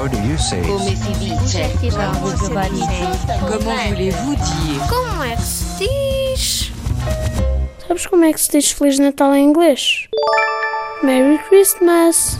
How do you say Come it? si dice? Comment voulez-vous dire Como é que se diz? Sabes como é que se diz Feliz Natal em inglês? Merry Christmas!